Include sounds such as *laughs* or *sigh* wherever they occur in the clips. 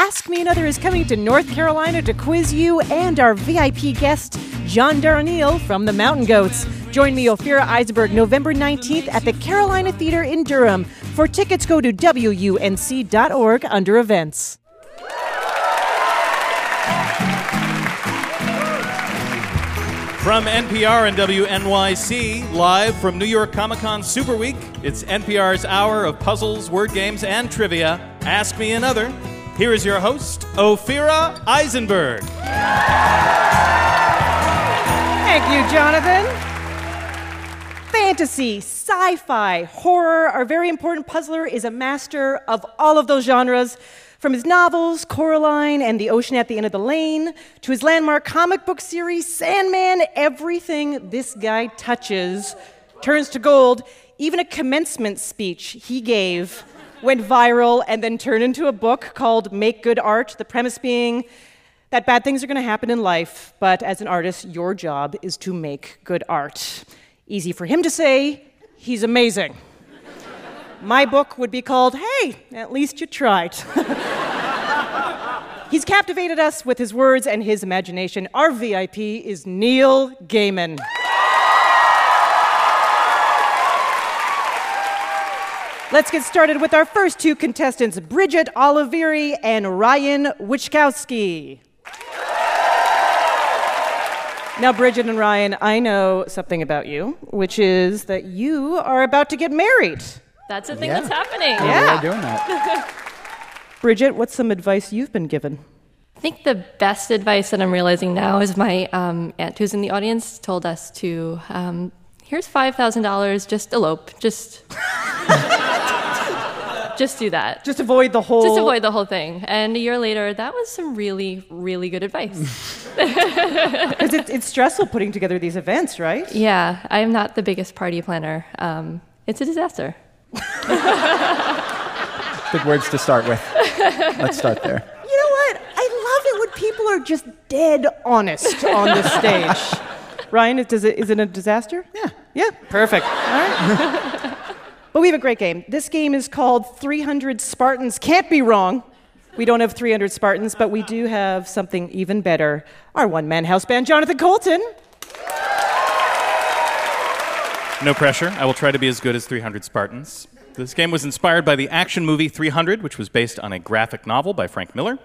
Ask Me Another is coming to North Carolina to quiz you and our VIP guest, John Darnielle from the Mountain Goats. Join me, Ophira Eisenberg, November 19th at the Carolina Theater in Durham. For tickets, go to WUNC.org under events. From NPR and WNYC, live from New York Comic Con Super Week, it's NPR's hour of puzzles, word games, and trivia. Ask Me Another. Here is your host, Ophira Eisenberg. Thank you, Jonathan. Fantasy, sci fi, horror, our very important puzzler is a master of all of those genres. From his novels, Coraline and The Ocean at the End of the Lane, to his landmark comic book series, Sandman, everything this guy touches turns to gold. Even a commencement speech he gave went viral and then turned into a book called Make Good Art. The premise being that bad things are going to happen in life, but as an artist, your job is to make good art. Easy for him to say, he's amazing. My book would be called, Hey, at least you tried. *laughs* He's captivated us with his words and his imagination. Our VIP is Neil Gaiman. Let's get started with our first two contestants, Bridget Oliveri and Ryan Wichkowski. Now, Bridget and Ryan, I know something about you, which is that you are about to get married. That's a thing Yeah. that's happening. Yeah. We are doing that. *laughs* Bridget, what's some advice you've been given? I think the best advice that I'm realizing now is my um, aunt, who's in the audience, told us to um, here's five thousand dollars, just elope, just *laughs* just do that. Just avoid the whole. Just avoid the whole thing. And a year later, that was some really, really good advice. *laughs* Because it, it's stressful putting together these events, right? yeah, I am not the biggest party planner. Um, it's a disaster. *laughs* Good words to start with. Let's start there. You know what? I love it when people are just dead honest on the stage. *laughs* Ryan, is, does it, is it a disaster? Yeah. Yeah, perfect. All right. But we have a great game. This game is called 300 Spartans Can't Be Wrong. We don't have 300 Spartans, but we do have something even better. Our one man house band, Jonathan Coulton. No pressure. I will try to be as good as 300 Spartans. This game was inspired by the action movie 300, which was based on a graphic novel by Frank Miller.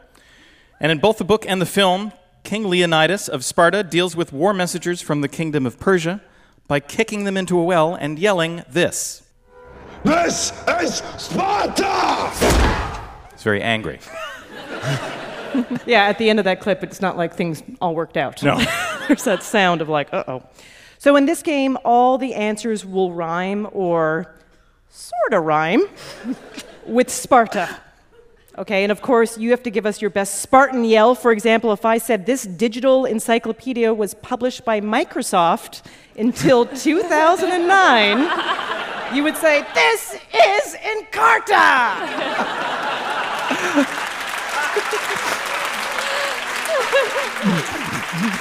And in both the book and the film, King Leonidas of Sparta deals with war messengers from the kingdom of Persia by kicking them into a well and yelling this. This is Sparta! It's very angry. *laughs* Yeah, at the end of that clip, it's not like things all worked out. No. *laughs* There's that sound of like, uh oh. So in this game, all the answers will rhyme or sort of rhyme *laughs* with Sparta. Okay, and of course, you have to give us your best Spartan yell. For example, if I said this digital encyclopedia was published by Microsoft until 2009, you would say, This is Encarta!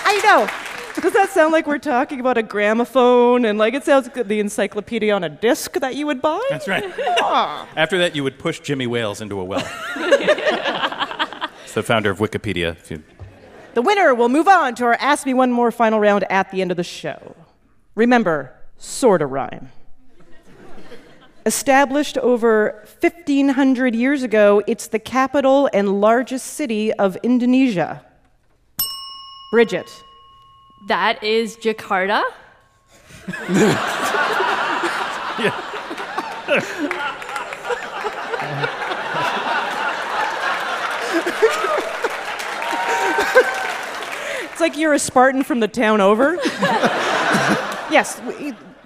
I know. Does that sound like we're talking about a gramophone and like it sounds like the encyclopedia on a disc that you would buy? That's right. Ah. After that, you would push Jimmy Wales into a well. *laughs* it's the founder of Wikipedia. If you- The winner will move on to our Ask Me One More final round at the end of the show. Remember, sorta rhyme. Established over 1500 years ago, it's the capital and largest city of Indonesia. Bridget. That is Jakarta. It's like you're a Spartan from the town over. *laughs* yes,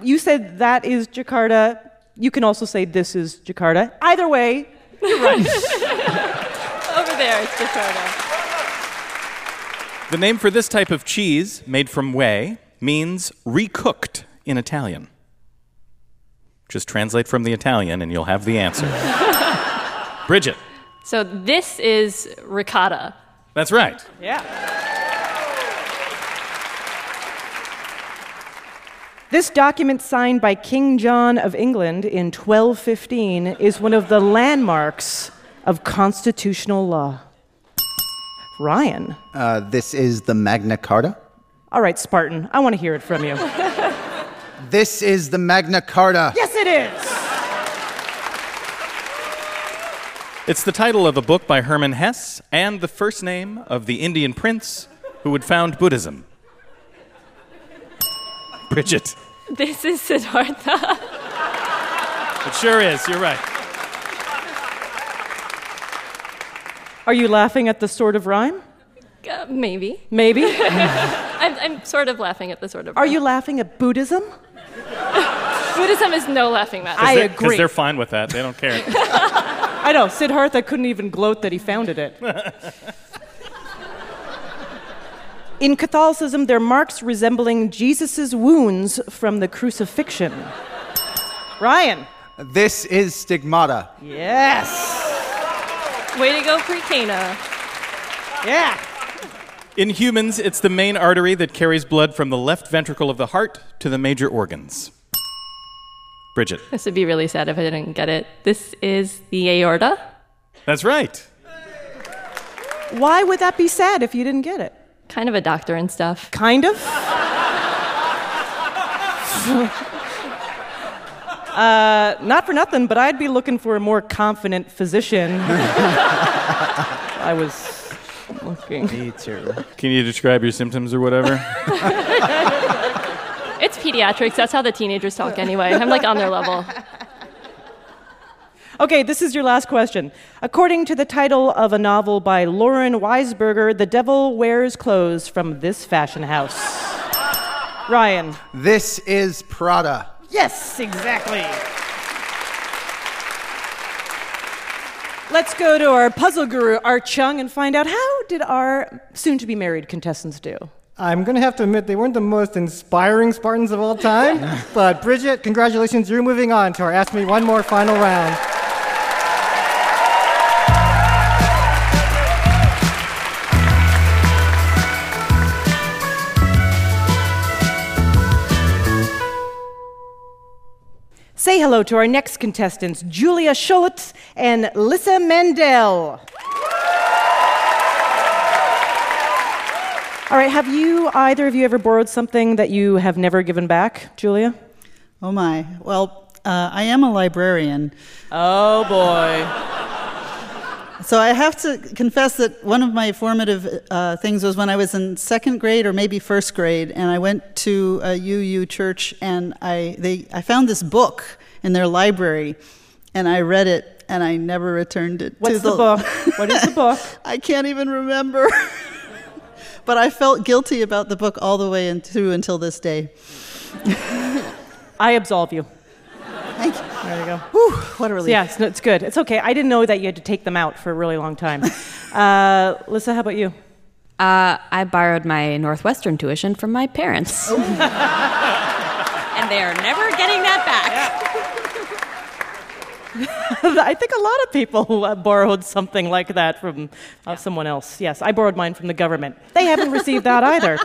you said that is Jakarta. You can also say this is Jakarta. Either way, you're right. *laughs* Over there, it's Jakarta. The name for this type of cheese, made from whey, means recooked in Italian. Just translate from the Italian and you'll have the answer. *laughs* Bridget. So this is ricotta. That's right. Yeah. This document signed by King John of England in 1215 is one of the landmarks of constitutional law. Ryan. Uh, this is the Magna Carta. All right, Spartan, I want to hear it from you. *laughs* This is the Magna Carta. yes, it is. It's the title of a book by Hermann Hesse and the first name of the Indian prince who would found Buddhism. Bridget. *laughs* This is Siddhartha. It sure is, you're right. Are you laughing at the sort of rhyme? Uh, maybe. Maybe. *laughs* I'm, I'm sort of laughing at the sort of. Are you laughing at Buddhism? *laughs* Buddhism is no laughing matter. I agree. Because they're fine with that. They don't care. I know. Siddhartha couldn't even gloat that he founded it. In Catholicism, there are marks resembling Jesus' wounds from the crucifixion. Ryan. This is Stigmata. Yes. Way to go, pre Cana. Yeah. In humans, it's the main artery that carries blood from the left ventricle of the heart to the major organs. Bridget. This would be really sad if I didn't get it. This is the aorta. That's right. Why would that be sad if you didn't get it? Kind of a doctor and stuff. Kind of. uh, not for nothing, but I'd be looking for a more confident physician. I was looking. Me too. Can you describe your symptoms or whatever? *laughs* It's pediatrics. That's how the teenagers talk anyway. I'm like on their level. Okay, this is your last question. According to the title of a novel by Lauren Weisberger, The Devil Wears Clothes from this fashion house. *laughs* Ryan. This is Prada. Yes, exactly. Let's go to our puzzle guru, Art Chung, and find out how did our soon to be married contestants do? I'm going to have to admit they weren't the most inspiring Spartans of all time. *laughs* but Bridget, congratulations, you're moving on to our Ask Me One More final round. Say hello to our next contestants, Julia Schultz and Lissa Mendel. All right, have you, either of you, ever borrowed something that you have never given back, Julia? Oh my. Well, uh, I am a librarian. Oh boy. So I have to confess that one of my formative uh, things was when I was in second grade or maybe first grade, and I went to a UU church, and I they I found this book in their library, and I read it, and I never returned it. What's to the book? *laughs* What is the book? I can't even remember. *laughs* but I felt guilty about the book all the way through until this day. *laughs* I absolve you. Thank you. There you go. Whew, what a relief. Yeah, it's, no, it's good. It's okay. I didn't know that you had to take them out for a really long time. *laughs* Uh, Lissa, how about you? Uh, I borrowed my Northwestern tuition from my parents. *laughs* and they are never getting that back. *laughs* I think a lot of people uh, borrowed something like that from uh, someone else. Yes, I borrowed mine from the government. They haven't received that either.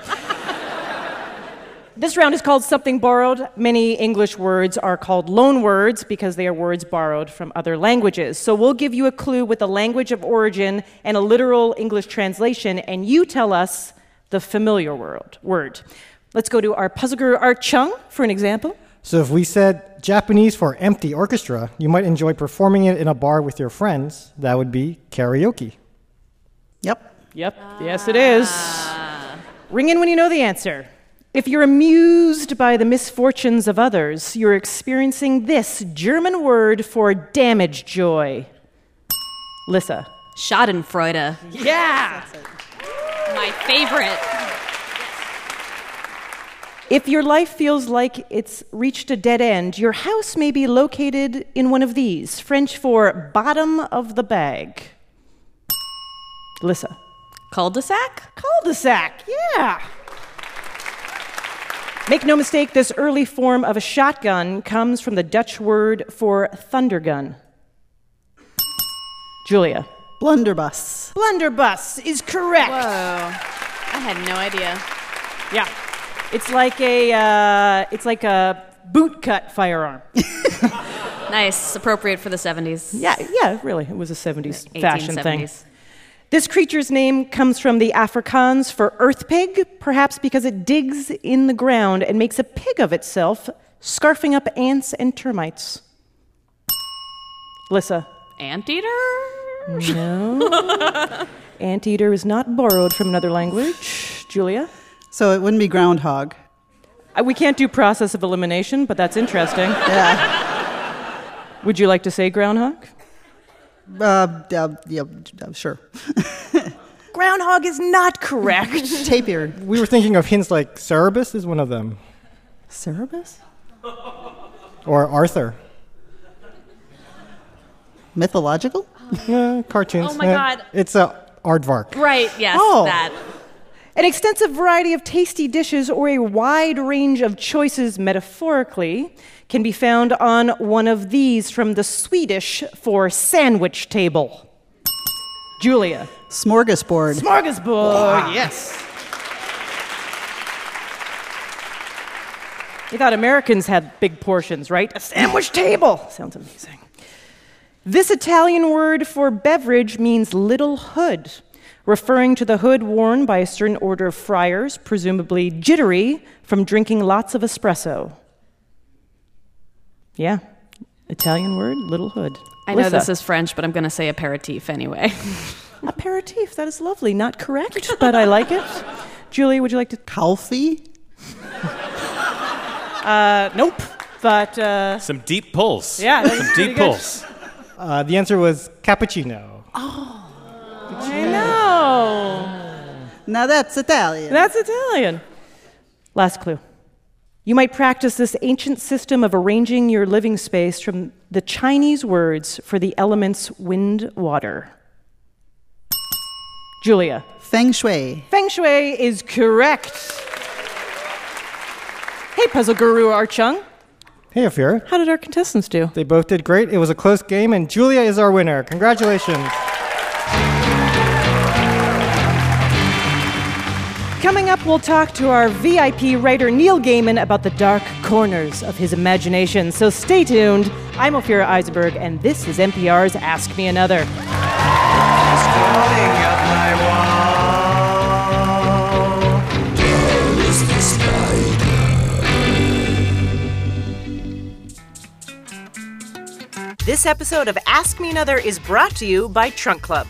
This round is called Something Borrowed. Many English words are called loan words because they are words borrowed from other languages. So we'll give you a clue with the language of origin and a literal English translation, and you tell us the familiar word. word. Let's go to our puzzle guru, Art Chung, for an example. So if we said Japanese for empty orchestra, you might enjoy performing it in a bar with your friends. That would be karaoke. Yep. Yep, yes, it is. Ah. Ring in when you know the answer. If you're amused by the misfortunes of others, you're experiencing this German word for damage joy. Lissa. Schadenfreude. Yeah! My favorite. If your life feels like it's reached a dead end, your house may be located in one of these French for bottom of the bag. Lissa. Cul-de-sac? Cul-de-sac, yeah. Make no mistake, this early form of a shotgun comes from the Dutch word for thunder gun. Julia. Blunderbuss. Blunderbuss is correct. Whoa. I had no idea. Yeah. It's like a uh, it's like a boot cut firearm. *laughs* Nice. Appropriate for the 70s. yeah, yeah, really. It was a 70s fashion thing. 1870s. This creature's name comes from the Afrikaans for earth pig, perhaps because it digs in the ground and makes a pig of itself, scarfing up ants and termites. Lissa. Anteater? No. *laughs* Anteater is not borrowed from another language. Julia? So it wouldn't be groundhog. Uh, We can't do process of elimination, but that's interesting. Yeah. Would you like to say groundhog? Uh, yeah, yeah, uh, sure. *laughs* Groundhog is not correct. *laughs* Tapir. We were thinking of hints like Cerebus is one of them, Cerebus? or Arthur. Mythological? Yeah, cartoons. Oh my Yeah. God. It's a aardvark. Right, yes, Oh. that. An extensive variety of tasty dishes or a wide range of choices metaphorically can be found on one of these from the Swedish for sandwich table. Julia. Smorgasbord. Smorgasbord, ah. yes. You thought Americans had big portions, right? A sandwich table. Sounds amazing. This Italian word for beverage means little hood, referring to the hood worn by a certain order of friars, presumably jittery from drinking lots of espresso. Yeah, Italian word, little hood. I know Lissa. this is French, but I'm going to say aperitif anyway. *laughs* Aperitif, that is lovely. Not correct, but I like it. Julie, would you like to? Calfee? *laughs* Uh, nope. But uh, Some deep pulls. Yeah, Some deep good. pulls. Uh, the answer was cappuccino. I know. Now that's Italian. That's Italian. Last clue. You might practice this ancient system of arranging your living space from the Chinese words for the elements wind, water. Julia. Feng Shui. Feng Shui is correct. Hey, puzzle guru Art Chung. Hey, Ophira. How did our contestants do? They both did great. It was a close game, and Julia is our winner. Congratulations. Coming up, we'll talk to our VIP writer Neil Gaiman about the dark corners of his imagination. So stay tuned. I'm Ophira Eisenberg, and this is NPR's Ask Me Another. This episode of Ask Me Another is brought to you by Trunk Club.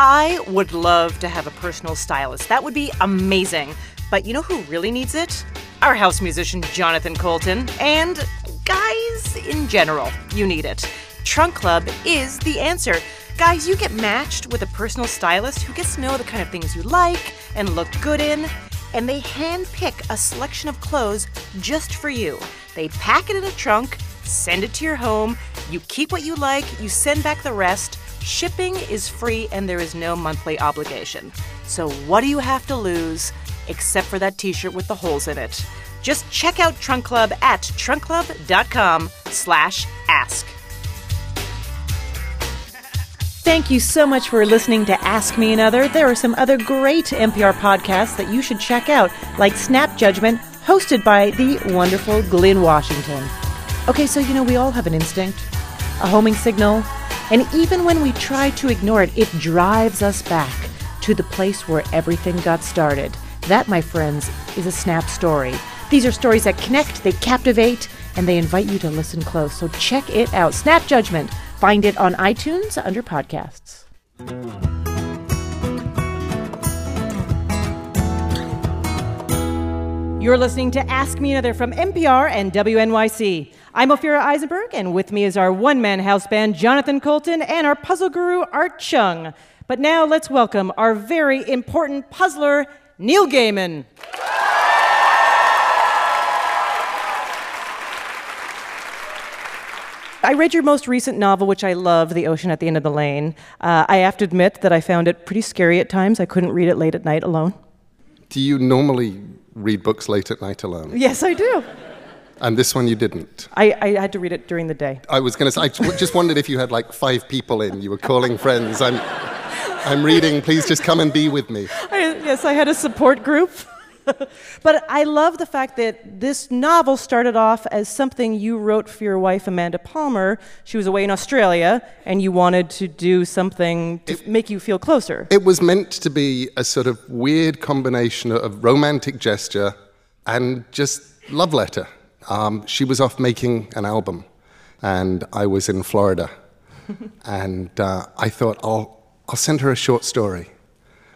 I would love to have a personal stylist. That would be amazing. But you know who really needs it? Our house musician, Jonathan Coulton. And guys in general, you need it. Trunk Club is the answer. Guys, you get matched with a personal stylist who gets to know the kind of things you like and look good in. And they handpick a selection of clothes just for you. They pack it in a trunk, send it to your home. You keep what you like, you send back the rest. Shipping is free and there is no monthly obligation. So what do you have to lose except for that t-shirt with the holes in it? Just check out Trunk Club at trunkclub.com slash ask. Thank you so much for listening to Ask Me Another. There are some other great NPR podcasts that you should check out, like Snap Judgment, hosted by the wonderful Glynn Washington. Okay, so you know, we all have an instinct, a homing signal, and even when we try to ignore it, it drives us back to the place where everything got started. That, my friends, is a Snap story. These are stories that connect, they captivate, and they invite you to listen close. So check it out. Snap Judgment. Find it on iTunes under podcasts. You're listening to Ask Me Another from NPR and WNYC. I'm Ophira Eisenberg, and with me is our one man house band, Jonathan Coulton, and our puzzle guru, Art Chung. But now let's welcome our very important puzzler, Neil Gaiman. I read your most recent novel, which I love, The Ocean at the End of the Lane. Uh, I have to admit that I found it pretty scary at times. I couldn't read it late at night alone. Do you normally read books late at night alone? Yes, I do. And this one you didn't. I, I had to read it during the day. I was going to say, I just wondered if you had like five people in, you were calling friends. I'm, I'm reading, please just come and be with me. I, yes, I had a support group. *laughs* But I love the fact that this novel started off as something you wrote for your wife, Amanda Palmer. She was away in Australia, and you wanted to do something to make you feel closer. It was meant to be a sort of weird combination of romantic gesture and just love letter. Um, she was off making an album, and I was in Florida. *laughs* and uh, I thought, I'll, I'll send her a short story.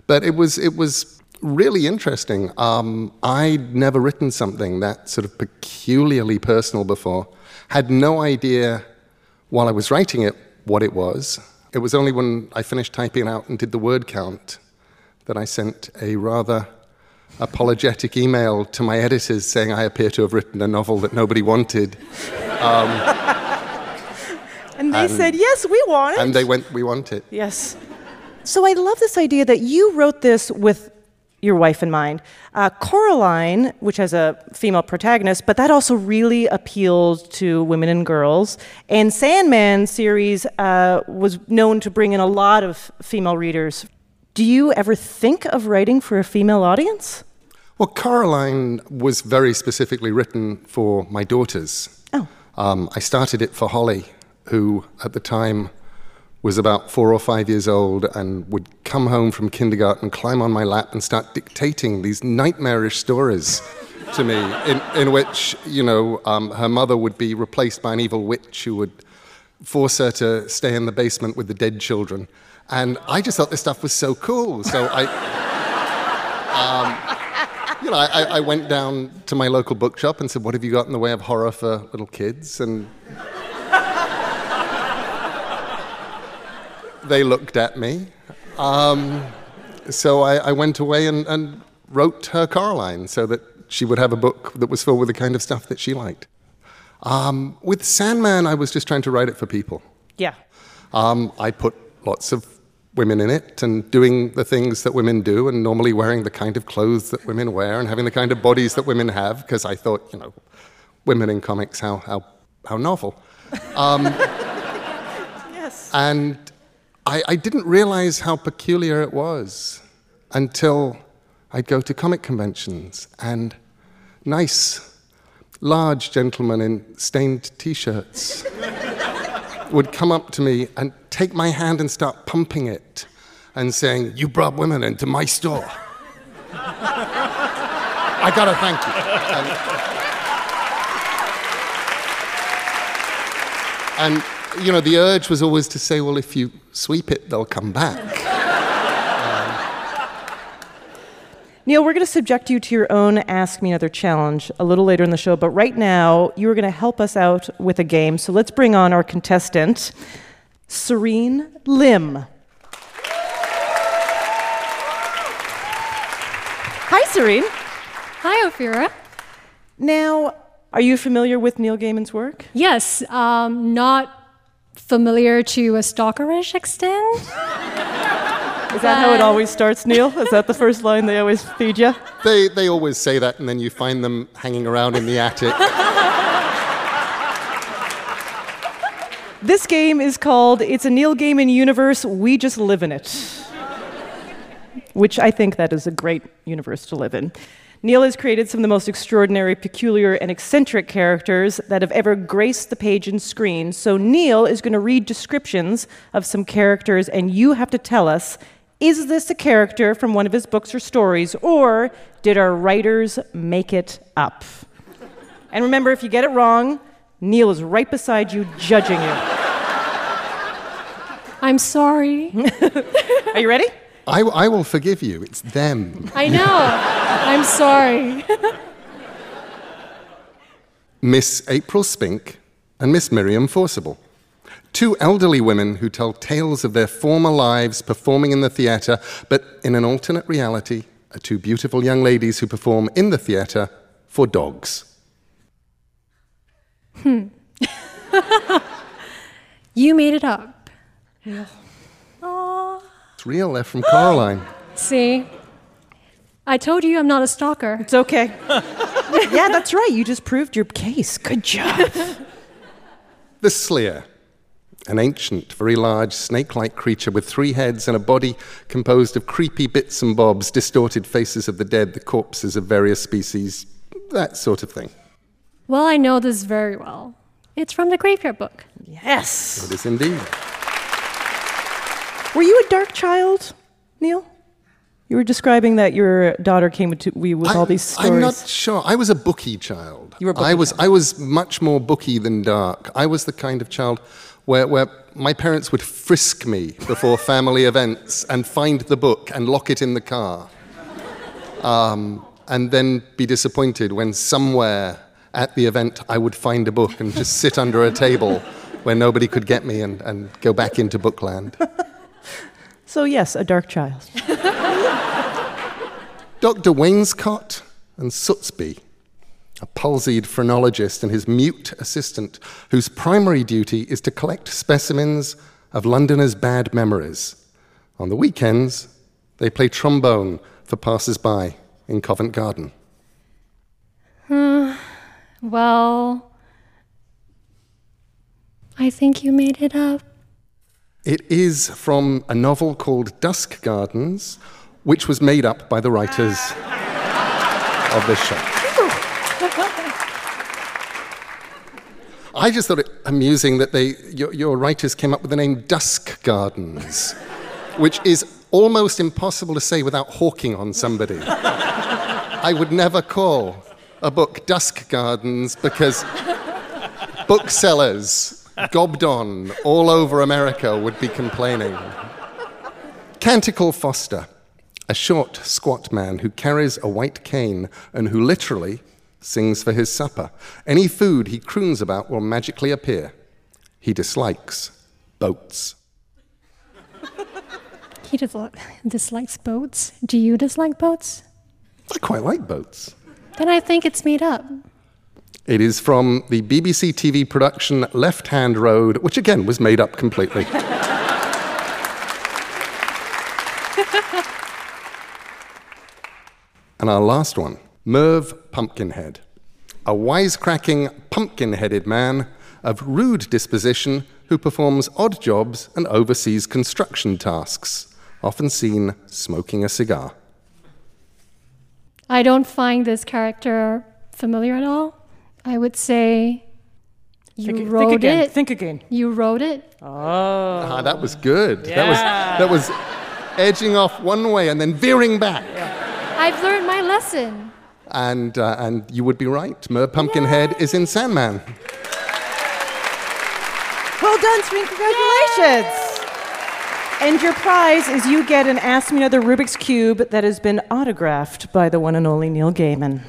But it was, it was really interesting. Um, I'd never written something that sort of peculiarly personal before, had no idea while I was writing it what it was. It was only when I finished typing it out and did the word count that I sent a rather apologetic email to my editors saying I appear to have written a novel that nobody wanted. Um, *laughs* And they And- said, Yes, we want it. and they went, We want it. Yes. So I love this idea that you wrote this with your wife in mind. Uh, Coraline, which has a female protagonist, but that also really appealed to women and girls. And Sandman series uh, was known to bring in a lot of female readers. Do you ever think of writing for a female audience? Well, Coraline was very specifically written for my daughters. Oh. Um, I started it for Holly, who at the time was about four or five years old and would come home from kindergarten, climb on my lap, and start dictating these nightmarish stories to me, in, in which, you know, um, her mother would be replaced by an evil witch who would force her to stay in the basement with the dead children. And I just thought this stuff was so cool. So I. Um, you know, I, I went down to my local bookshop and said, What have you got in the way of horror for little kids? And they looked at me. Um, so I, I went away and, and wrote her Coraline so that she would have a book that was filled with the kind of stuff that she liked. Um, with Sandman, I was just trying to write it for people. Yeah. Um, I put lots of women in it and doing the things that women do and normally wearing the kind of clothes that women wear and having the kind of bodies that women have because I thought, you know, women in comics, how, how, how novel. Um, *laughs* Yes. and I, I didn't realize how peculiar it was until I'd go to comic conventions and nice, large gentlemen in stained t shirts *laughs* would come up to me and take my hand and start pumping it and saying, You brought women into my store. I gotta thank you. And, and you know, the urge was always to say, well, if you sweep it, they'll come back. Neil, we're going to subject you to your own Ask Me Another challenge a little later in the show, but right now you are going to help us out with a game. So let's bring on our contestant, Serene Lim. Hi, Serene. Hi, Ophira. Now, are you familiar with Neil Gaiman's work? Yes, um, not familiar to a stalkerish extent. Is that how it uh, always starts, Neil? Is that the first line they always feed you? They, they always say that, and then you find them hanging around in the attic. This game is called It's a Neil Gaiman Universe, We Just Live in It. Which I think that is a great universe to live in. Neil has created some of the most extraordinary, peculiar, and eccentric characters that have ever graced the page and screen. So, Neil is going to read descriptions of some characters, and you have to tell us is this a character from one of his books or stories, or did our writers make it up? And remember, if you get it wrong, Neil is right beside you, judging you. I'm sorry. *laughs* Are you ready? I, I will forgive you. It's them. I know. I'm sorry. *laughs* Miss April Spink and Miss Miriam Forcible. Two elderly women who tell tales of their former lives performing in the theatre, but in an alternate reality, are two beautiful young ladies who perform in the theatre for dogs. Hmm. *laughs* you made it up. Yeah. It's real, they're from Coraline. *gasps* See? I told you I'm not a stalker. It's okay. *laughs* yeah, that's right. You just proved your case. Good job. The Sleer. An ancient, very large, snake like creature with three heads and a body composed of creepy bits and bobs, distorted faces of the dead, the corpses of various species, that sort of thing. Well, I know this very well. It's from the Graveyard Book. Yes. It is indeed. Were you a dark child, Neil? You were describing that your daughter came to you with all these stories. I'm not sure. I was a bookie child. You were a bookie I was. I was much more bookie than dark. I was the kind of child where, where my parents would frisk me before family *laughs* events and find the book and lock it in the car, um, and then be disappointed when somewhere at the event I would find a book and just sit under a table where nobody could get me and, and go back into bookland. So yes, a dark child. *laughs* Dr. Wainscott and Sootsby, a palsied phrenologist and his mute assistant, whose primary duty is to collect specimens of Londoners' bad memories. On the weekends, they play trombone for passers by in Covent Garden. Uh, *sighs* well, I think you made it up. It is from a novel called Dusk Gardens, which was made up by the writers *laughs* of this show. I just thought it amusing that they, your, your writers came up with the name Dusk Gardens, which is almost impossible to say without hawking on somebody. I would never call a book Dusk Gardens because booksellers gobbed on all over America would be complaining. Canticle Foster, a short, squat man who carries a white cane and who literally sings for his supper. Any food he croons about will magically appear. He dislikes boats. He dis- dislikes boats. Do you dislike boats? I quite like boats. Then I think it's made up. It is from the BBC TV production Left Hand Road, which again was made up completely. *laughs* and our last one Merv Pumpkinhead, a wisecracking, pumpkin headed man of rude disposition who performs odd jobs and oversees construction tasks, often seen smoking a cigar. I don't find this character familiar at all. I would say you Think- think wrote again, it. think again. You wrote it. Oh. Ah, that was good. That was that was edging off one way and then veering back. I've learned my lesson. And uh, and you would be right. Merv Pumpkinhead is in Sandman. Well done, Swing. Congratulations. And your prize is you get an Ask Me Another Rubik's Cube that has been autographed by the one and only Neil Gaiman.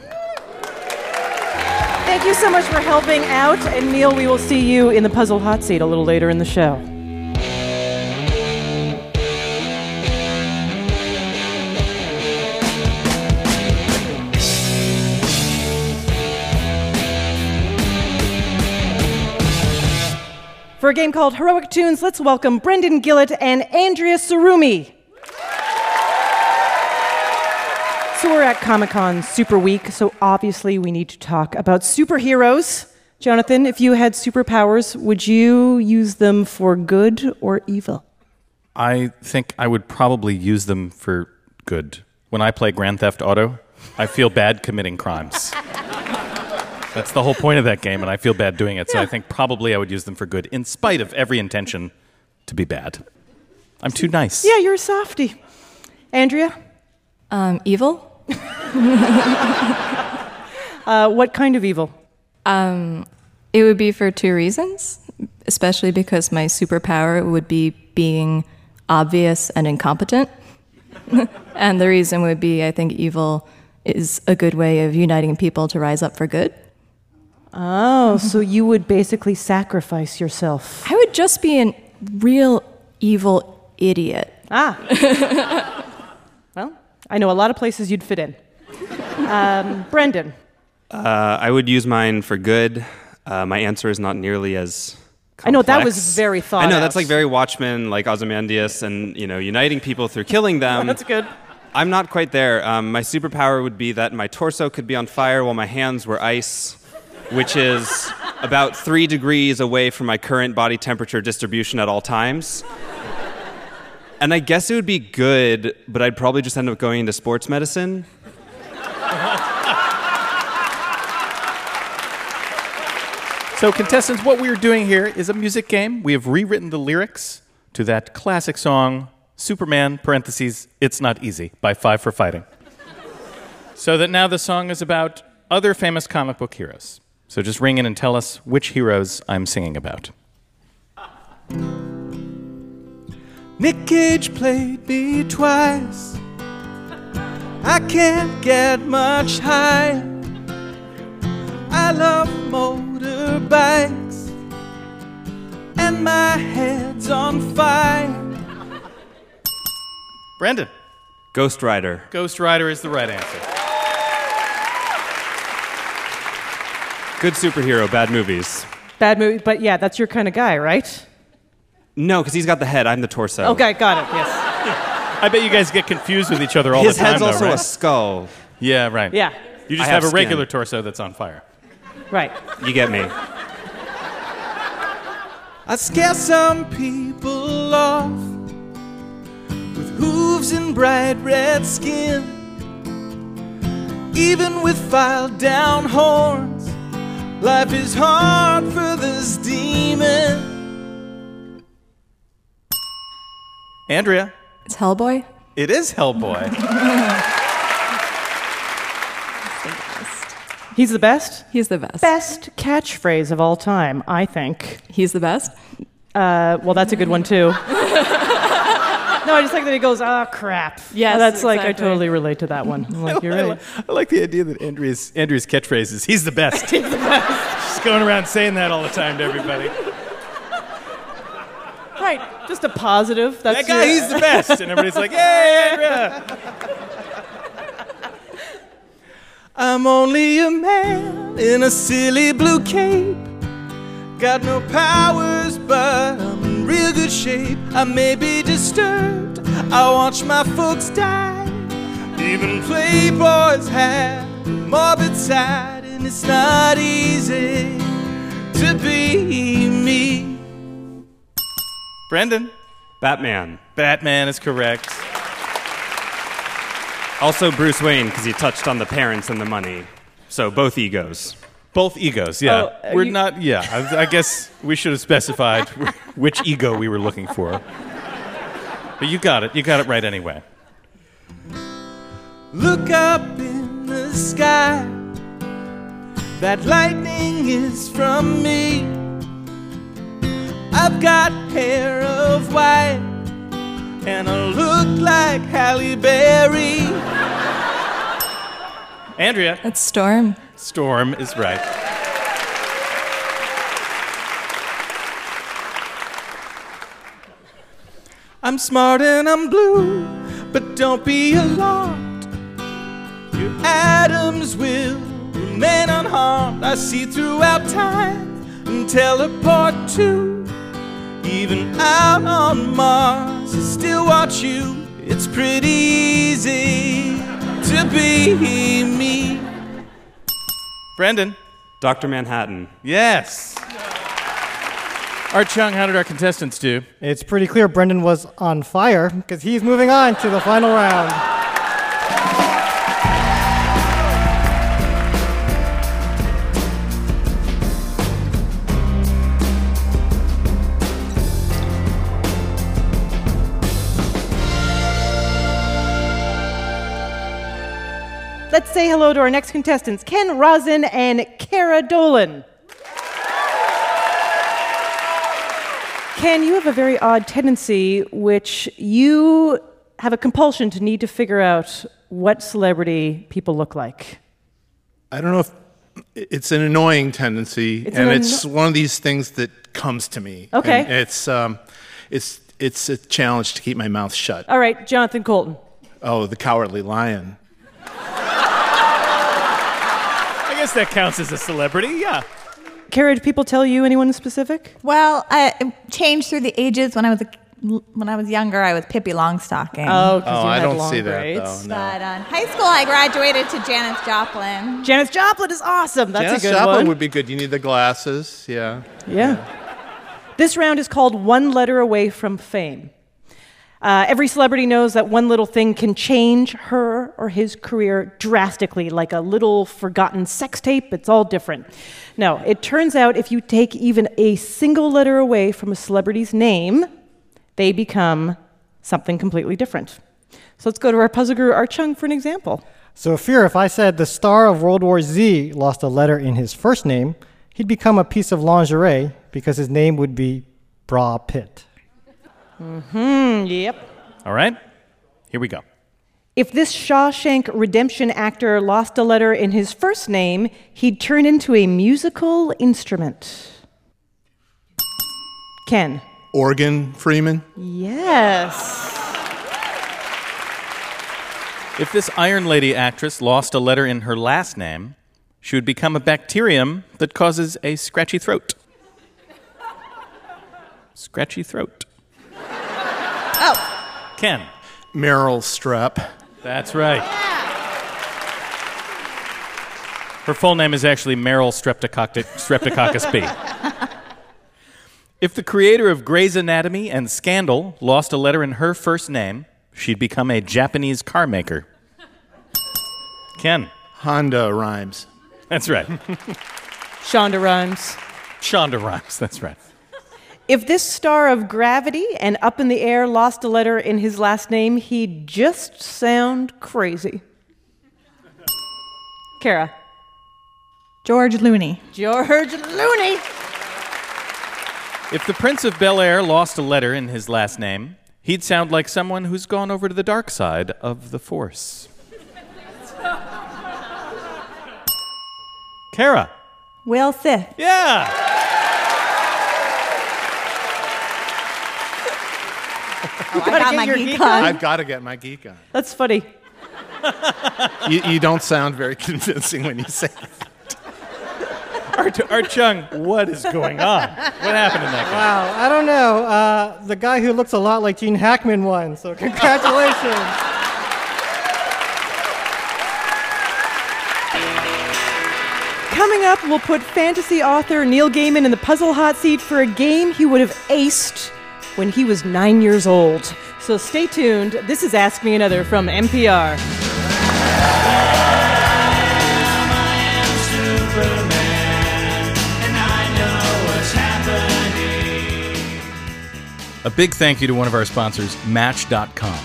Thank you so much for helping out. And Neil, we will see you in the puzzle hot seat a little later in the show. For a game called Heroic Tunes, let's welcome Brendan Gillett and Andrea Sarumi. So we're at Comic Con Super Week, so obviously we need to talk about superheroes. Jonathan, if you had superpowers, would you use them for good or evil? I think I would probably use them for good. When I play Grand Theft Auto, I feel bad committing crimes. *laughs* That's the whole point of that game, and I feel bad doing it. So I think probably I would use them for good, in spite of every intention to be bad. I'm too nice. Yeah, you're a softie. Andrea? Um, evil? *laughs* Uh, what kind of evil? Um, it would be for two reasons, especially because my superpower would be being obvious and incompetent. *laughs* and the reason would be I think evil is a good way of uniting people to rise up for good. Oh, *laughs* so you would basically sacrifice yourself. I would just be a real evil idiot. Ah. *laughs* well, I know a lot of places you'd fit in. Um, Brendan. Uh, I would use mine for good. Uh, my answer is not nearly as. I know that was very thought *laughs* I know out. that's like very Watchmen, like Ozymandias, and you know, uniting people through killing them. That's good. I'm not quite there. Um, my superpower would be that my torso could be on fire while my hands were ice, which is about three degrees away from my current body temperature distribution at all times. And I guess it would be good, but I'd probably just end up going into sports medicine. So, contestants, what we are doing here is a music game. We have rewritten the lyrics to that classic song, Superman, parentheses, It's Not Easy, by Five for Fighting. so that now the song is about other famous comic book heroes. So just ring in and tell us which heroes I'm singing about. Nick Cage played me twice. I can't get much higher. I love motorbikes, and my head's on fire. Brandon. Ghost Rider. Ghost Rider is the right answer. Good superhero, bad movies. Bad movie, but yeah, that's your kind of guy, right? No, because he's got the head, I'm the torso. Okay, got it. Yes. I bet you guys get confused with each other all His the time. head's though, also right? a skull. Yeah, right. Yeah. You just I have, have a regular torso that's on fire. Right. You get me. I scare some people off with hooves and bright red skin. Even with filed down horns, life is hard for this demon. Andrea. It's Hellboy. It is Hellboy. *laughs* He's the best? He's the best. Best catchphrase of all time, I think. He's the best? Uh, well, that's a good one, too. *laughs* no, I just like that he goes, ah, crap. Yeah, That's like, I totally relate to that one. I'm like, you're *laughs* I, right. I like the idea that Andrea's, Andrea's catchphrase is, he's the best. *laughs* he's the best. She's going around saying that all the time to everybody. Right, just a positive. That's that guy, your- he's the best. And everybody's like, hey, Andrea. I'm only a man in a silly blue cape. Got no powers, but I'm in real good shape. I may be disturbed. I watch my folks die. Even playboys have a morbid side, and it's not easy to be me. Brendan. Batman. Batman is correct. Also Bruce Wayne, because he touched on the parents and the money. So both egos. Both egos, yeah. Oh, uh, we're you- not, yeah. I, I guess we should have specified *laughs* which ego we were looking for. But you got it. You got it right anyway. Look up in the sky. That lightning is from me. I've got hair of white, and I look like Halle Berry. Andrea. It's Storm. Storm is right. I'm smart and I'm blue, but don't be alarmed. Your atoms will remain unharmed. I see throughout time and teleport to even out on Mars. I still watch you. It's pretty easy to be me. Brendan. Dr. Manhattan. Yes. Art Chung, how did our contestants do? It's pretty clear Brendan was on fire because he's moving on to the final round. Let's say hello to our next contestants, Ken Rosin and Kara Dolan. Ken, you have a very odd tendency, which you have a compulsion to need to figure out what celebrity people look like. I don't know if it's an annoying tendency, It's and an it's one of these things that comes to me. Okay. And it's um, it's it's a challenge to keep my mouth shut. All right, Jonathan Coulton. Oh, the cowardly lion. I guess that counts as a celebrity, yeah. Kara, did people tell you anyone specific? Well, I it changed through the ages. When I was a when I was younger, I was Pippi Longstocking. Oh, 'cause Oh, you I had don't long see that, braids. though, no. But uh, in high school, I graduated to Janis Joplin. Janis Joplin is awesome. That's Janis a good Joplin one. would be good. You need the glasses. Yeah. Yeah. This round is called One Letter Away from Fame. Uh, every celebrity knows that one little thing can change her or his career drastically, like a little forgotten sex tape. It's all different. No, it turns out if you take even a single letter away from a celebrity's name, they become something completely different. So let's go to our puzzle guru, Art Chung, for an example. So, Fear, if I said the star of World War Z lost a letter in his first name, he'd become a piece of lingerie because his name would be Bra Pitt. Hmm, yep. All right, here we go. If this Shawshank Redemption actor lost a letter in his first name, he'd turn into a musical instrument. Ken. Organ Freeman. Yes. If this Iron Lady actress lost a letter in her last name, she would become a bacterium that causes a scratchy throat. Scratchy throat. Ken. Meryl Streep. That's right. Her full name is actually Meryl Streptococcus, Streptococcus B. If the creator of Grey's Anatomy and Scandal lost a letter in her first name, she'd become a Japanese car maker. Ken. Honda Rhimes. That's right. Shonda Rhimes. Shonda Rhimes, that's right. If this star of Gravity and Up in the Air lost a letter in his last name, he'd just sound crazy. Kara. George Looney. George Looney. If the Prince of Bel Air lost a letter in his last name, he'd sound like someone who's gone over to the dark side of the Force. *laughs* Kara. Will Sith. Yeah. Oh, I got my geek on. I've got to get my geek on. That's funny. You, you don't sound very *laughs* convincing when you say it. Art, Art Chung, what is going on? What happened in that game? Wow, I don't know. Uh, the guy who looks a lot like Gene Hackman won, so *laughs* congratulations. Coming up, we'll put fantasy author Neil Gaiman in the puzzle hot seat for a game he would have aced when he was nine years old. So stay tuned. This is Ask Me Another from NPR. A big thank you to one of our sponsors, Match.com.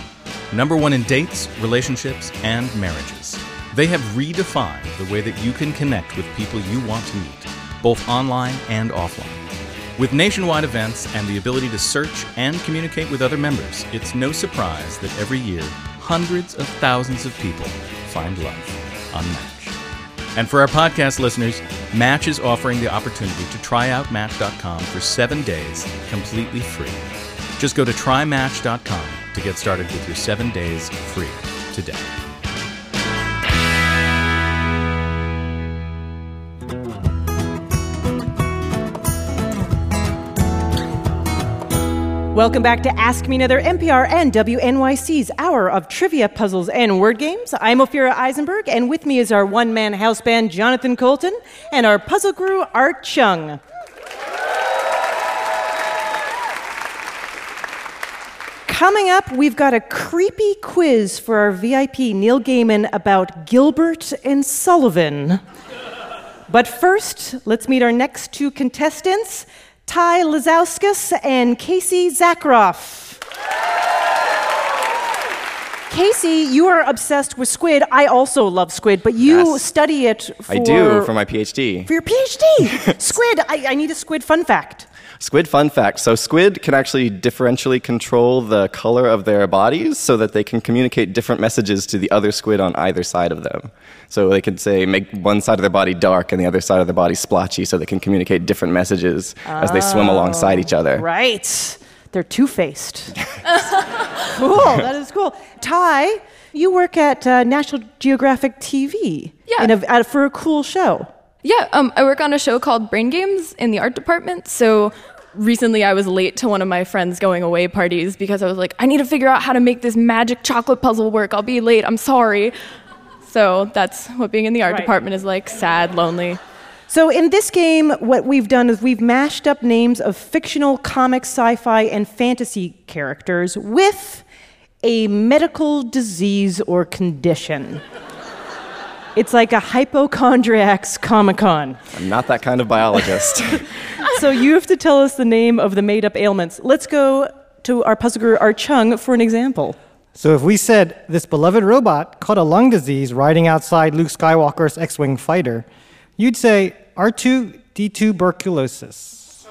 Number one in dates, relationships, and marriages. They have redefined the way that you can connect with people you want to meet, both online and offline. With nationwide events and the ability to search and communicate with other members, it's no surprise that every year, hundreds of thousands of people find love on Match. And for our podcast listeners, Match is offering the opportunity to try out Match.com for seven days completely free. Just go to trymatch.com to get started with your seven days free today. Welcome back to Ask Me Another NPR and WNYC's hour of trivia, puzzles, and word games. I'm Ophira Eisenberg, and with me is our one man house band, Jonathan Coulton, and our puzzle guru, Art Chung. Coming up, we've got a creepy quiz for our VIP, Neil Gaiman, about Gilbert and Sullivan. But first, let's meet our next two contestants, Ty Lazauskas and Casey Zakroff. Casey, you are obsessed with squid. I also love squid, but you Yes. study it for, I do for my PhD. for your PhD. *laughs* squid. I, I need a squid fun fact. Squid fun fact. So squid can actually differentially control the color of their bodies so that they can communicate different messages to the other squid on either side of them. So they could say make one side of their body dark and the other side of their body splotchy so they can communicate different messages as they swim alongside each other. Right. They're two faced. *laughs* *laughs* cool. That is cool. Ty, you work at uh, National Geographic TV. Yeah. In a, for a cool show. Yeah, um, I work on a show called Brain Games in the art department. So recently I was late to one of my friends' going away parties because I was like, I need to figure out how to make this magic chocolate puzzle work. I'll be late. I'm sorry. So that's what being in the art Right. department is like sad, lonely. So, in this game, what we've done is we've mashed up names of fictional comic, sci fi, and fantasy characters with a medical disease or condition. It's like a hypochondriac's Comic Con. I'm not that kind of biologist. *laughs* *laughs* so, you have to tell us the name of the made up ailments. Let's go to our puzzle guru, Art Chung, for an example. So if we said this beloved robot caught a lung disease riding outside Luke Skywalker's X-wing fighter, you'd say R2D2 tuberculosis.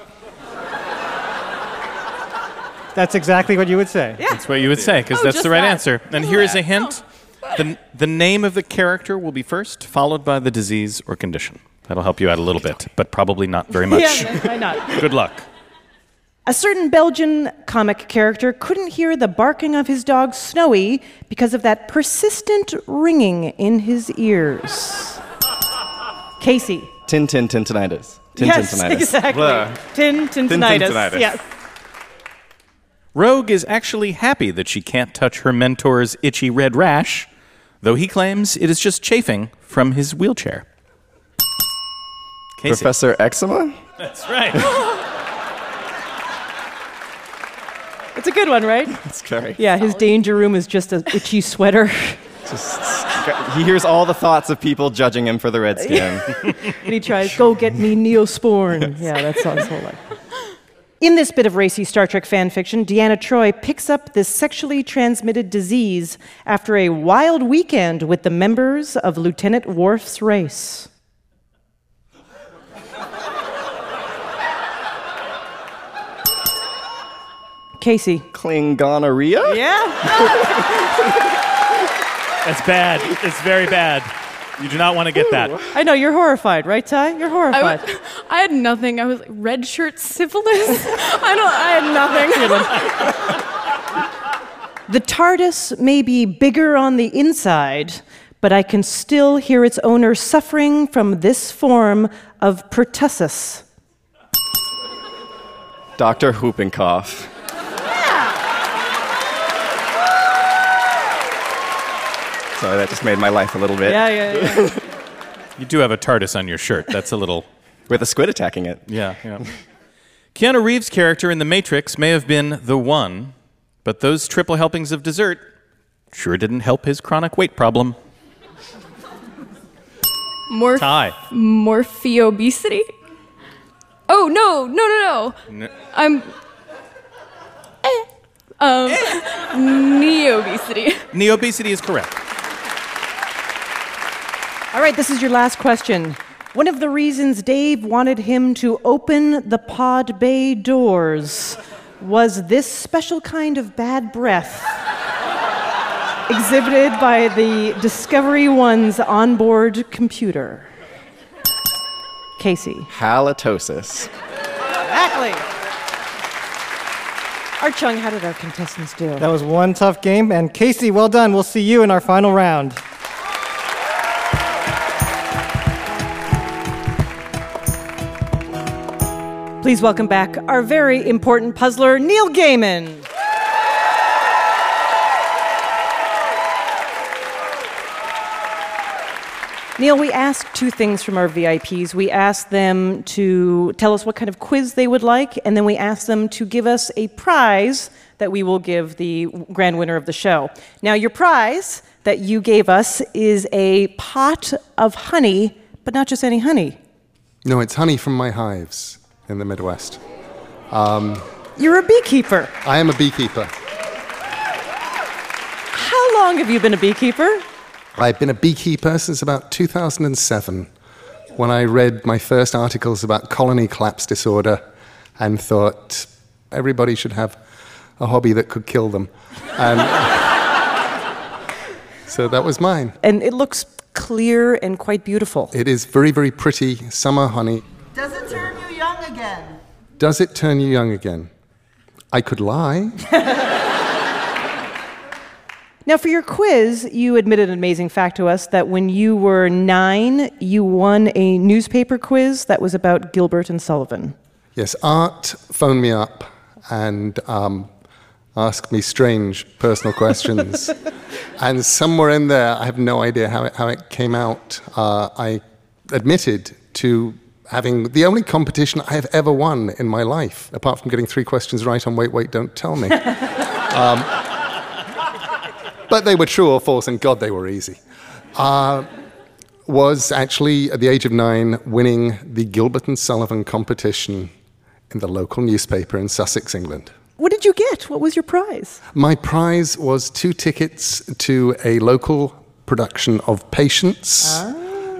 That's exactly what you would say. That's what you would say, because Oh, that's the right that. answer. And here is a hint the, the name of the character will be first, followed by the disease or condition. That'll help you out a little bit, but probably not very *laughs* much. Yeah, why not? Good luck. A certain Belgian comic character couldn't hear the barking of his dog Snowy because of that persistent ringing in his ears. Casey. Tintin tintinitis. Tin yes, tintinitis. exactly. Blah. Tin tintinitis. tintinitis. Yes. Rogue is actually happy that she can't touch her mentor's itchy red rash, though he claims it is just chafing from his wheelchair. Casey. Professor Eczema? That's right. *laughs* It's a good one, right? *laughs* It's very. Yeah, his danger room is just an itchy sweater. *laughs* He hears all the thoughts of people judging him for the red skin. *laughs* and he tries, go get me Neosporin. Yeah, that's all his whole life. In this bit of racy Star Trek fan fiction, Deanna Troi picks up this sexually transmitted disease after a wild weekend with the members of Lieutenant Worf's race. Casey. Klingonorrhea? Yeah. *laughs* That's bad. It's very bad. You do not want to get that. I know, you're horrified, right, Ty? You're I, horrified. *laughs* I had nothing. I was like, red shirt syphilis. *laughs* I don't. I had nothing. The TARDIS may be bigger on the inside, but I can still hear its owner suffering from this form of pertussis. Dr. Whooping Cough. Sorry, that just made my life a little bit. Yeah, yeah, yeah. You do have a TARDIS on your shirt. That's a little. *laughs* With a squid attacking it. Yeah, yeah. Keanu Reeves' character in The Matrix may have been the one, but those triple helpings of dessert sure didn't help his chronic weight problem. Morph- Ty. Morpheobesity. Oh no, no, no, no. I'm. Eh. Um, *laughs* neobesity. Neobesity is correct. All right, this is your last question. One of the reasons Dave wanted him to open the pod bay doors was this special kind of bad breath *laughs* exhibited by the Discovery One's onboard computer. Casey. Halitosis. Exactly. Art Chung, how did our contestants do? That was one tough game. And Casey, well done. We'll see you in our final round. Please welcome back our very important puzzler, Neil Gaiman. Neil, we asked two things from our VIPs. We asked them to tell us what kind of quiz they would like, and then we asked them to give us a prize that we will give the grand winner of the show. Now, your prize that you gave us is a pot of honey, but not just any honey. No, it's honey from my hives in the Midwest. Um, You're a beekeeper. I am a beekeeper. How long have you been a beekeeper? I've been a beekeeper since about 2007 when I read my first articles about colony collapse disorder and thought everybody should have a hobby that could kill them. And *laughs* so that was mine. And it looks clear and quite beautiful. It is very, very pretty summer honey. Does it turn you young again? Does it turn you young again? I could lie. *laughs* Now, for your quiz, you admitted an amazing fact to us that when you were nine, you won a newspaper quiz that was about Gilbert and Sullivan. Yes, Art phoned me up and um, asked me strange personal questions. *laughs* and somewhere in there, I have no idea how it, how it came out, uh, I admitted to having the only competition I have ever won in my life, apart from getting three questions right on Wait, Wait, Don't Tell Me. *laughs* um, but they were true or false, and God, they were easy. Uh, was actually, at the age of nine, winning the Gilbert and Sullivan competition in the local newspaper in Sussex, England. What did you get? What was your prize? My prize was two tickets to a local production of Patience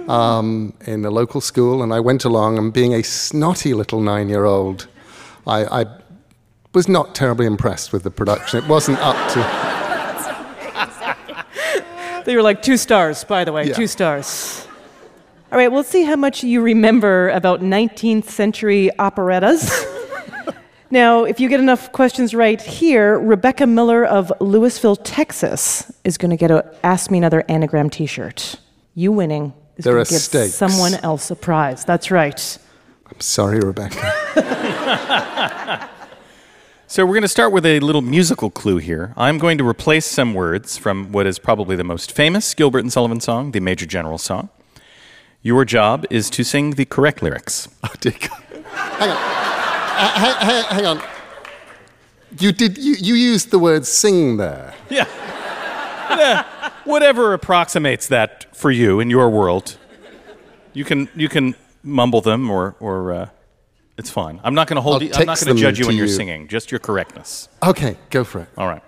um, in a local school, and I went along, and being a snotty little nine year old, I, I was not terribly impressed with the production. It wasn't up to. *laughs* They were like two stars, by the way, Yeah. two stars. All right, well, see how much you remember about 19th century operettas. *laughs* now, if you get enough questions right here, Rebecca Miller of Louisville, Texas, is going to get a Ask Me Another anagram t shirt. You winning is There going are to give stakes. someone else a prize. That's right. I'm sorry, Rebecca. *laughs* So we're going to start with a little musical clue here. I'm going to replace some words from what is probably the most famous Gilbert and Sullivan song, the Major General song. Your job is to sing the correct lyrics. *laughs* Oh, dear God. Hang on. Uh, hang, hang, hang on. You did. You, you used the word "sing" there. Yeah. Yeah. Whatever approximates that for you in your world, you can you can mumble them or or uh, it's fine. I'm not going to hold I'll you. I'm not going to judge you when you're singing. Just your correctness. Okay, go for it. All right.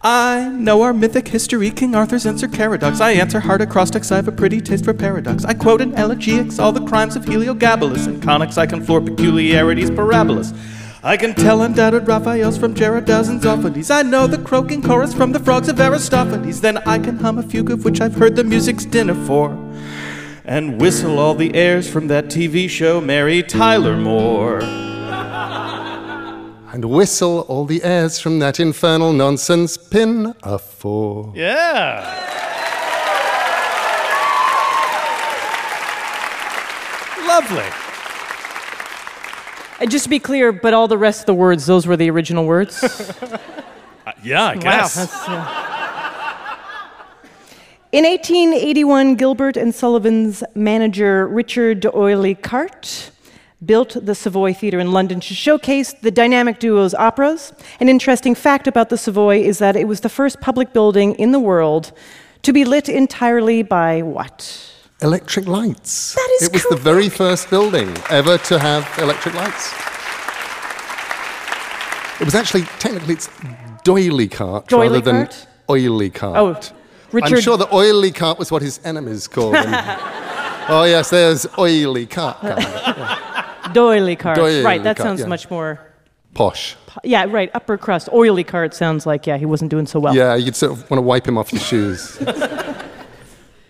I know our mythic history, King Arthur's and Sir Caradoc's. I answer hard acrostics, I have a pretty taste for paradox. I quote in elegiacs all the crimes of Heliogabalus. In conics, I can floor peculiarities parabolas. I can tell undoubted Raphaels from Gerardas and Zophades. I know the croaking chorus from the frogs of Aristophanes. Then I can hum a fugue of which I've heard the music's dinner for. And whistle all the airs from that TV show, Mary Tyler Moore. *laughs* And whistle all the airs from that infernal nonsense Pinafore. Yeah. Lovely. And just to be clear, but all the rest of the words, those were the original words. *laughs* Uh, yeah, I guess. uh, In 1881, Gilbert and Sullivan's manager Richard D'Oyly Carte built the Savoy Theatre in London to showcase the dynamic duo's operas. An interesting fact about the Savoy is that it was the first public building in the world to be lit entirely by what? Electric lights. That is It was the very first building ever to have electric lights. It was actually technically it's doily cart Doily rather than cart? oily cart. Oh, Richard. I'm sure the oily cart was what his enemies called him. *laughs* oh yes, there's oily cart. coming. *laughs* Doily cart. Doily right, that cart, sounds yeah. much more. Posh. Yeah, right, upper crust. Oily cart sounds like, yeah, he wasn't doing so well. Yeah, you'd sort of want to wipe him off your shoes. *laughs*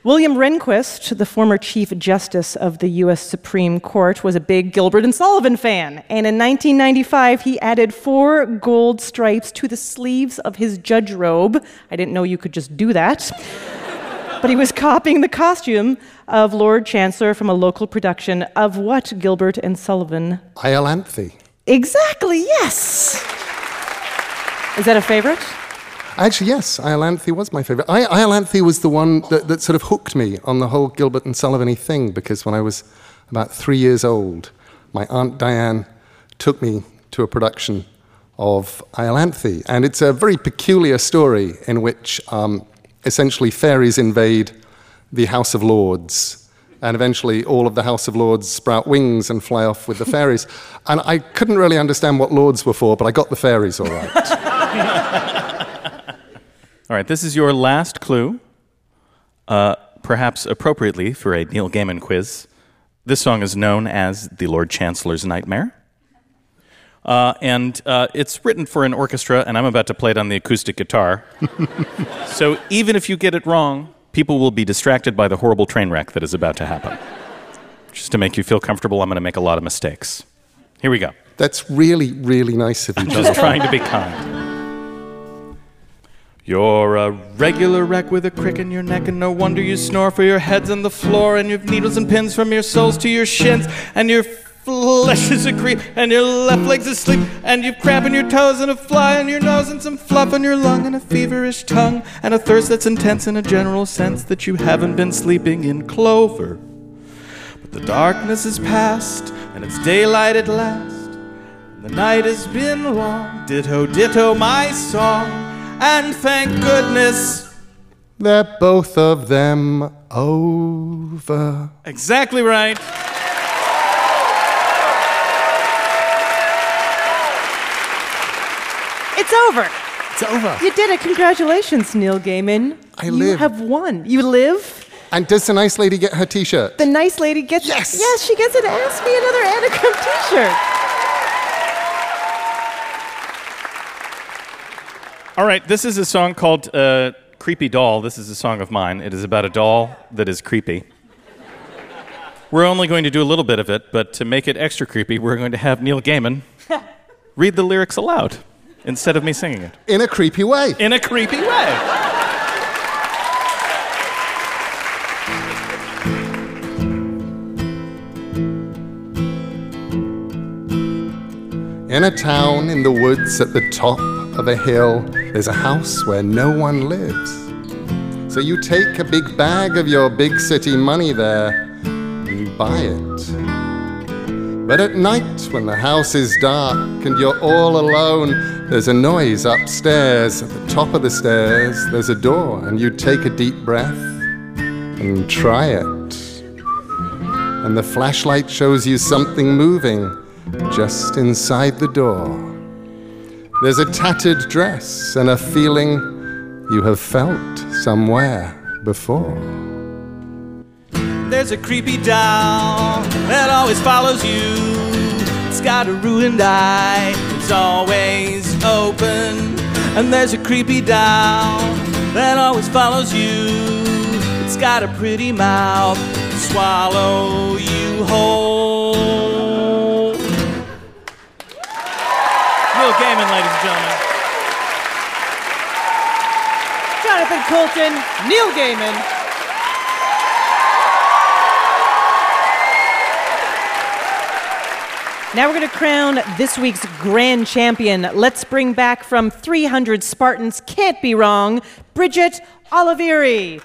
William Rehnquist, the former Chief Justice of the U.S. Supreme Court, was a big Gilbert and Sullivan fan. And in 1995, he added four gold stripes to the sleeves of his judge robe. I didn't know you could just do that. *laughs* but he was copying the costume of Lord Chancellor from a local production of what Gilbert and Sullivan? Iolanthe. Exactly, yes. Is that a favorite? Actually, yes, Iolanthe was my favorite. I, Iolanthe was the one that, that sort of hooked me on the whole Gilbert and Sullivan thing because when I was about three years old, my Aunt Diane took me to a production of Iolanthe. And it's a very peculiar story in which um, essentially fairies invade the House of Lords. And eventually, all of the House of Lords sprout wings and fly off with the *laughs* fairies. And I couldn't really understand what lords were for, but I got the fairies all right. *laughs* All right, this is your last clue, uh, perhaps appropriately for a Neil Gaiman quiz. This song is known as The Lord Chancellor's Nightmare. Uh, and uh, it's written for an orchestra, and I'm about to play it on the acoustic guitar. *laughs* so even if you get it wrong, people will be distracted by the horrible train wreck that is about to happen. Just to make you feel comfortable, I'm going to make a lot of mistakes. Here we go. That's really, really nice of you. I'm John. just trying to be kind. You're a regular wreck with a crick in your neck, and no wonder you snore, for your head's on the floor, and you've needles and pins from your soles to your shins, and you're flesh is a creep, and your left leg's asleep, and you've crab in your toes, and a fly in your nose, and some fluff in your lung, and a feverish tongue, and a thirst that's intense in a general sense that you haven't been sleeping in clover. But the darkness is past, and it's daylight at last. and The night has been long, ditto, ditto, my song, and thank goodness. They're both of them over. Exactly right. It's over. It's over. You did it. Congratulations, Neil Gaiman. I live. you have won. You live. And does the nice lady get her t shirt? The nice lady gets. It. Yes. Yes, she gets an Ask Me Another Anagram T-shirt. All right, this is a song called uh, Creepy Doll. This is a song of mine. It is about a doll that is creepy. We're only going to do a little bit of it, but to make it extra creepy, we're going to have Neil Gaiman *laughs* read the lyrics aloud instead of me singing it. In a creepy way. In a creepy way. In a town in the woods at the top of a hill, there's a house where no one lives. So you take a big bag of your big city money there and you buy it. But at night, when the house is dark and you're all alone, there's a noise upstairs. At the top of the stairs, there's a door, and you take a deep breath and try it. And the flashlight shows you something moving just inside the door. There's a tattered dress and a feeling you have felt somewhere before. There's a creepy doll that always follows you. It's got a ruined eye, it's always open. And there's a creepy doll that always follows you. It's got a pretty mouth, swallow you whole. Coulton, Neil Gaiman. Now we're going to crown this week's grand champion. Let's bring back from 300 Spartans, can't be wrong, Bridget Oliveri.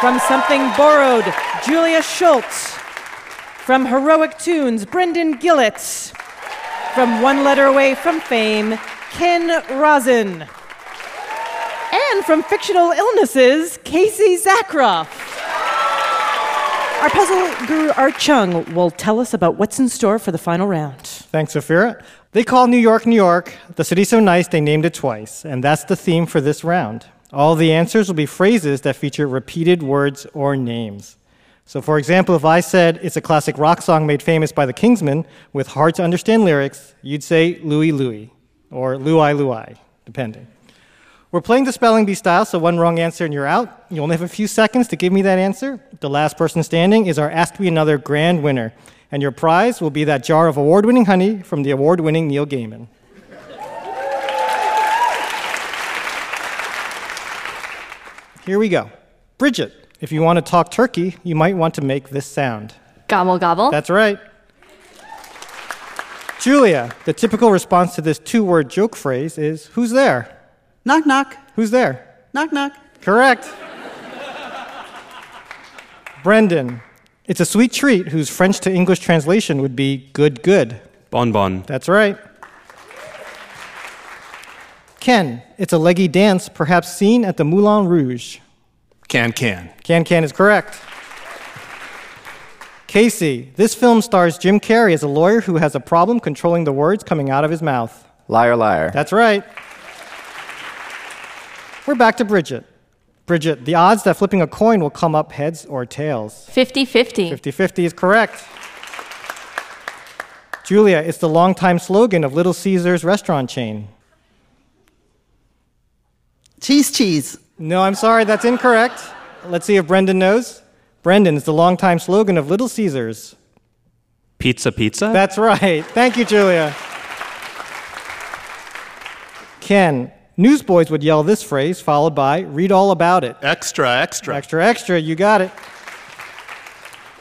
From Something Borrowed, Julia Schultz. From Heroic Tunes, Brendan Gillett. From One Letter Away from Fame, Ken Rosin. And from Fictional Illnesses, Casey Zakroff. Our puzzle guru Art Chung will tell us about what's in store for the final round. Thanks, Ophira. They call New York, New York. The city's so nice they named it twice, and that's the theme for this round. All the answers will be phrases that feature repeated words or names. So, for example, if I said it's a classic rock song made famous by the Kingsmen with hard to understand lyrics, you'd say Louie Louie or Luai Luai, depending. We're playing the spelling bee style, so one wrong answer and you're out. You only have a few seconds to give me that answer. The last person standing is our Ask Me Another grand winner, and your prize will be that jar of award winning honey from the award winning Neil Gaiman. Here we go. Bridget, if you want to talk turkey, you might want to make this sound. Gobble gobble. That's right. Julia, the typical response to this two word joke phrase is Who's there? Knock, knock. Who's there? Knock, knock. Correct. Brendan, it's a sweet treat whose French to English translation would be good, good. Bon bon. That's right. Ken, it's a leggy dance perhaps seen at the Moulin Rouge. Can can. Can Can is correct. Casey, this film stars Jim Carrey as a lawyer who has a problem controlling the words coming out of his mouth. Liar, liar. That's right. We're back to Bridget. Bridget, the odds that flipping a coin will come up heads or tails? 50 50. 50 50 is correct. Julia, it's the longtime slogan of Little Caesars restaurant chain. Cheese, cheese. No, I'm sorry, that's incorrect. Let's see if Brendan knows. Brendan it's the longtime slogan of Little Caesars. Pizza, pizza? That's right. Thank you, Julia. Ken, newsboys would yell this phrase followed by read all about it. Extra, extra. Extra, extra, you got it.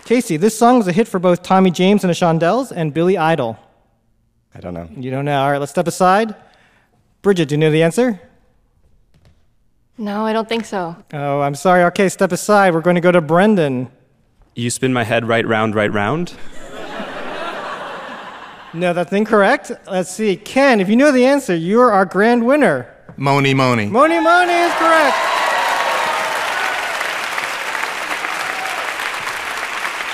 Casey, this song was a hit for both Tommy James and the Shondells and Billy Idol. I don't know. You don't know. All right, let's step aside. Bridget, do you know the answer? No, I don't think so. Oh, I'm sorry. Okay, step aside. We're going to go to Brendan. You spin my head right round, right round. No, that's incorrect. Let's see. Ken, if you know the answer, you're our grand winner. Mony Mony. Mony Mony is correct.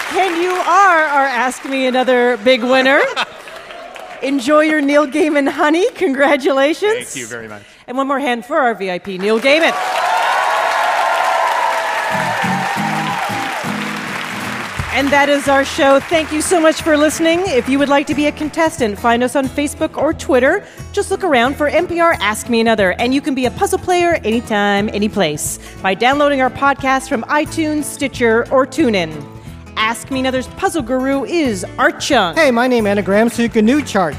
Ken, you are our Ask Me Another big winner. *laughs* Enjoy your Neil Gaiman honey. Congratulations. Thank you very much. And one more hand for our VIP, Neil Gaiman. And that is our show. Thank you so much for listening. If you would like to be a contestant, find us on Facebook or Twitter. Just look around for NPR Ask Me Another, and you can be a puzzle player anytime, anyplace by downloading our podcast from iTunes, Stitcher, or TuneIn. Ask Me Another's puzzle guru is Art Chung. Hey, my name anagrams so you can new chart.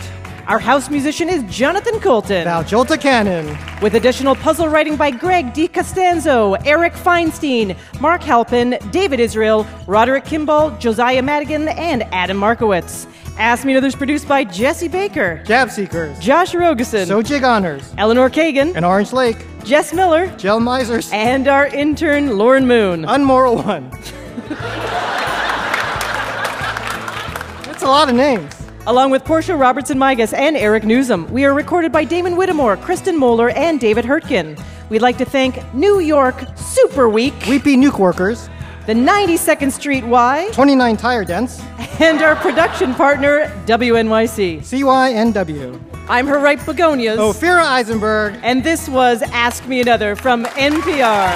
Our house musician is Jonathan Coulton. Val Jolta Cannon. With additional puzzle writing by Greg D. Costanzo, Eric Feinstein, Mark Halpin, David Israel, Roderick Kimball, Josiah Madigan, and Adam Markowitz. Ask Me Another's produced by Jesse Baker, Gab Seekers, Josh Rogosin, Sojig Honors, Eleanor Kagan, and Orange Lake, Jess Miller, Gel Misers, and our intern Lauren Moon. Unmoral One. *laughs* That's a lot of names. Along with Portia Robertson Migas and Eric Nuzum, we are recorded by Damon Whittemore, Kristen Moeller, and David Hurtgen. We'd like to thank New York Super Week, Weepy Nuke Workers, the 92nd Street Y, 29 Tire Dents, and our production partner, WNYC. CYNW. I'm her right begonias. Ophira Eisenberg. And this was Ask Me Another from NPR.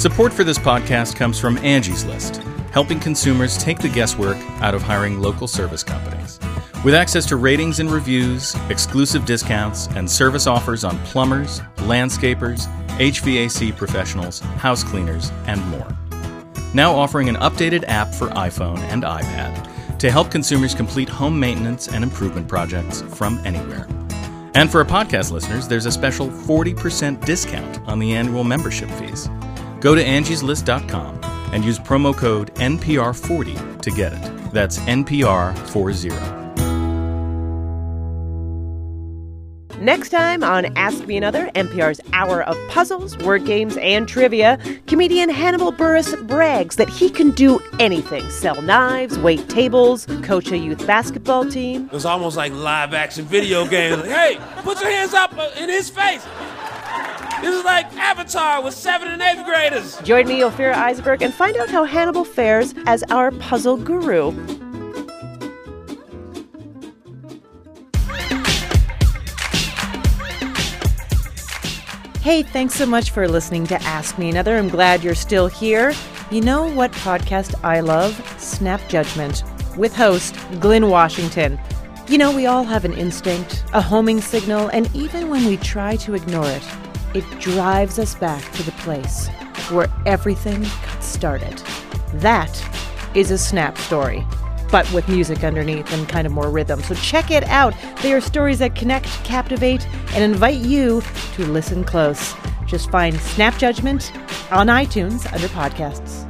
Support for this podcast comes from Angie's List, helping consumers take the guesswork out of hiring local service companies. With access to ratings and reviews, exclusive discounts, and service offers on plumbers, landscapers, HVAC professionals, house cleaners, and more. Now offering an updated app for iPhone and iPad to help consumers complete home maintenance and improvement projects from anywhere. And for our podcast listeners, there's a special 40% discount on the annual membership fees. Go to angieslist.com and use promo code NPR40 to get it. That's NPR40. Next time on Ask Me Another, NPR's hour of puzzles, word games, and trivia, comedian Hannibal Buress brags that he can do anything sell knives, wait tables, coach a youth basketball team. It was almost like live action video games. Like, hey, put your hands up uh, in his face. This is like Avatar with seventh and eighth graders. Join me, Ophira Eisenberg, and find out how Hannibal fares as our puzzle guru. Hey, thanks so much for listening to Ask Me Another. I'm glad you're still here. You know what podcast I love? Snap Judgment, with host Glynn Washington. You know, we all have an instinct, a homing signal, and even when we try to ignore it, it drives us back to the place where everything got started. That is a snap story, but with music underneath and kind of more rhythm. So check it out. They are stories that connect, captivate, and invite you to listen close. Just find Snap Judgment on iTunes under podcasts.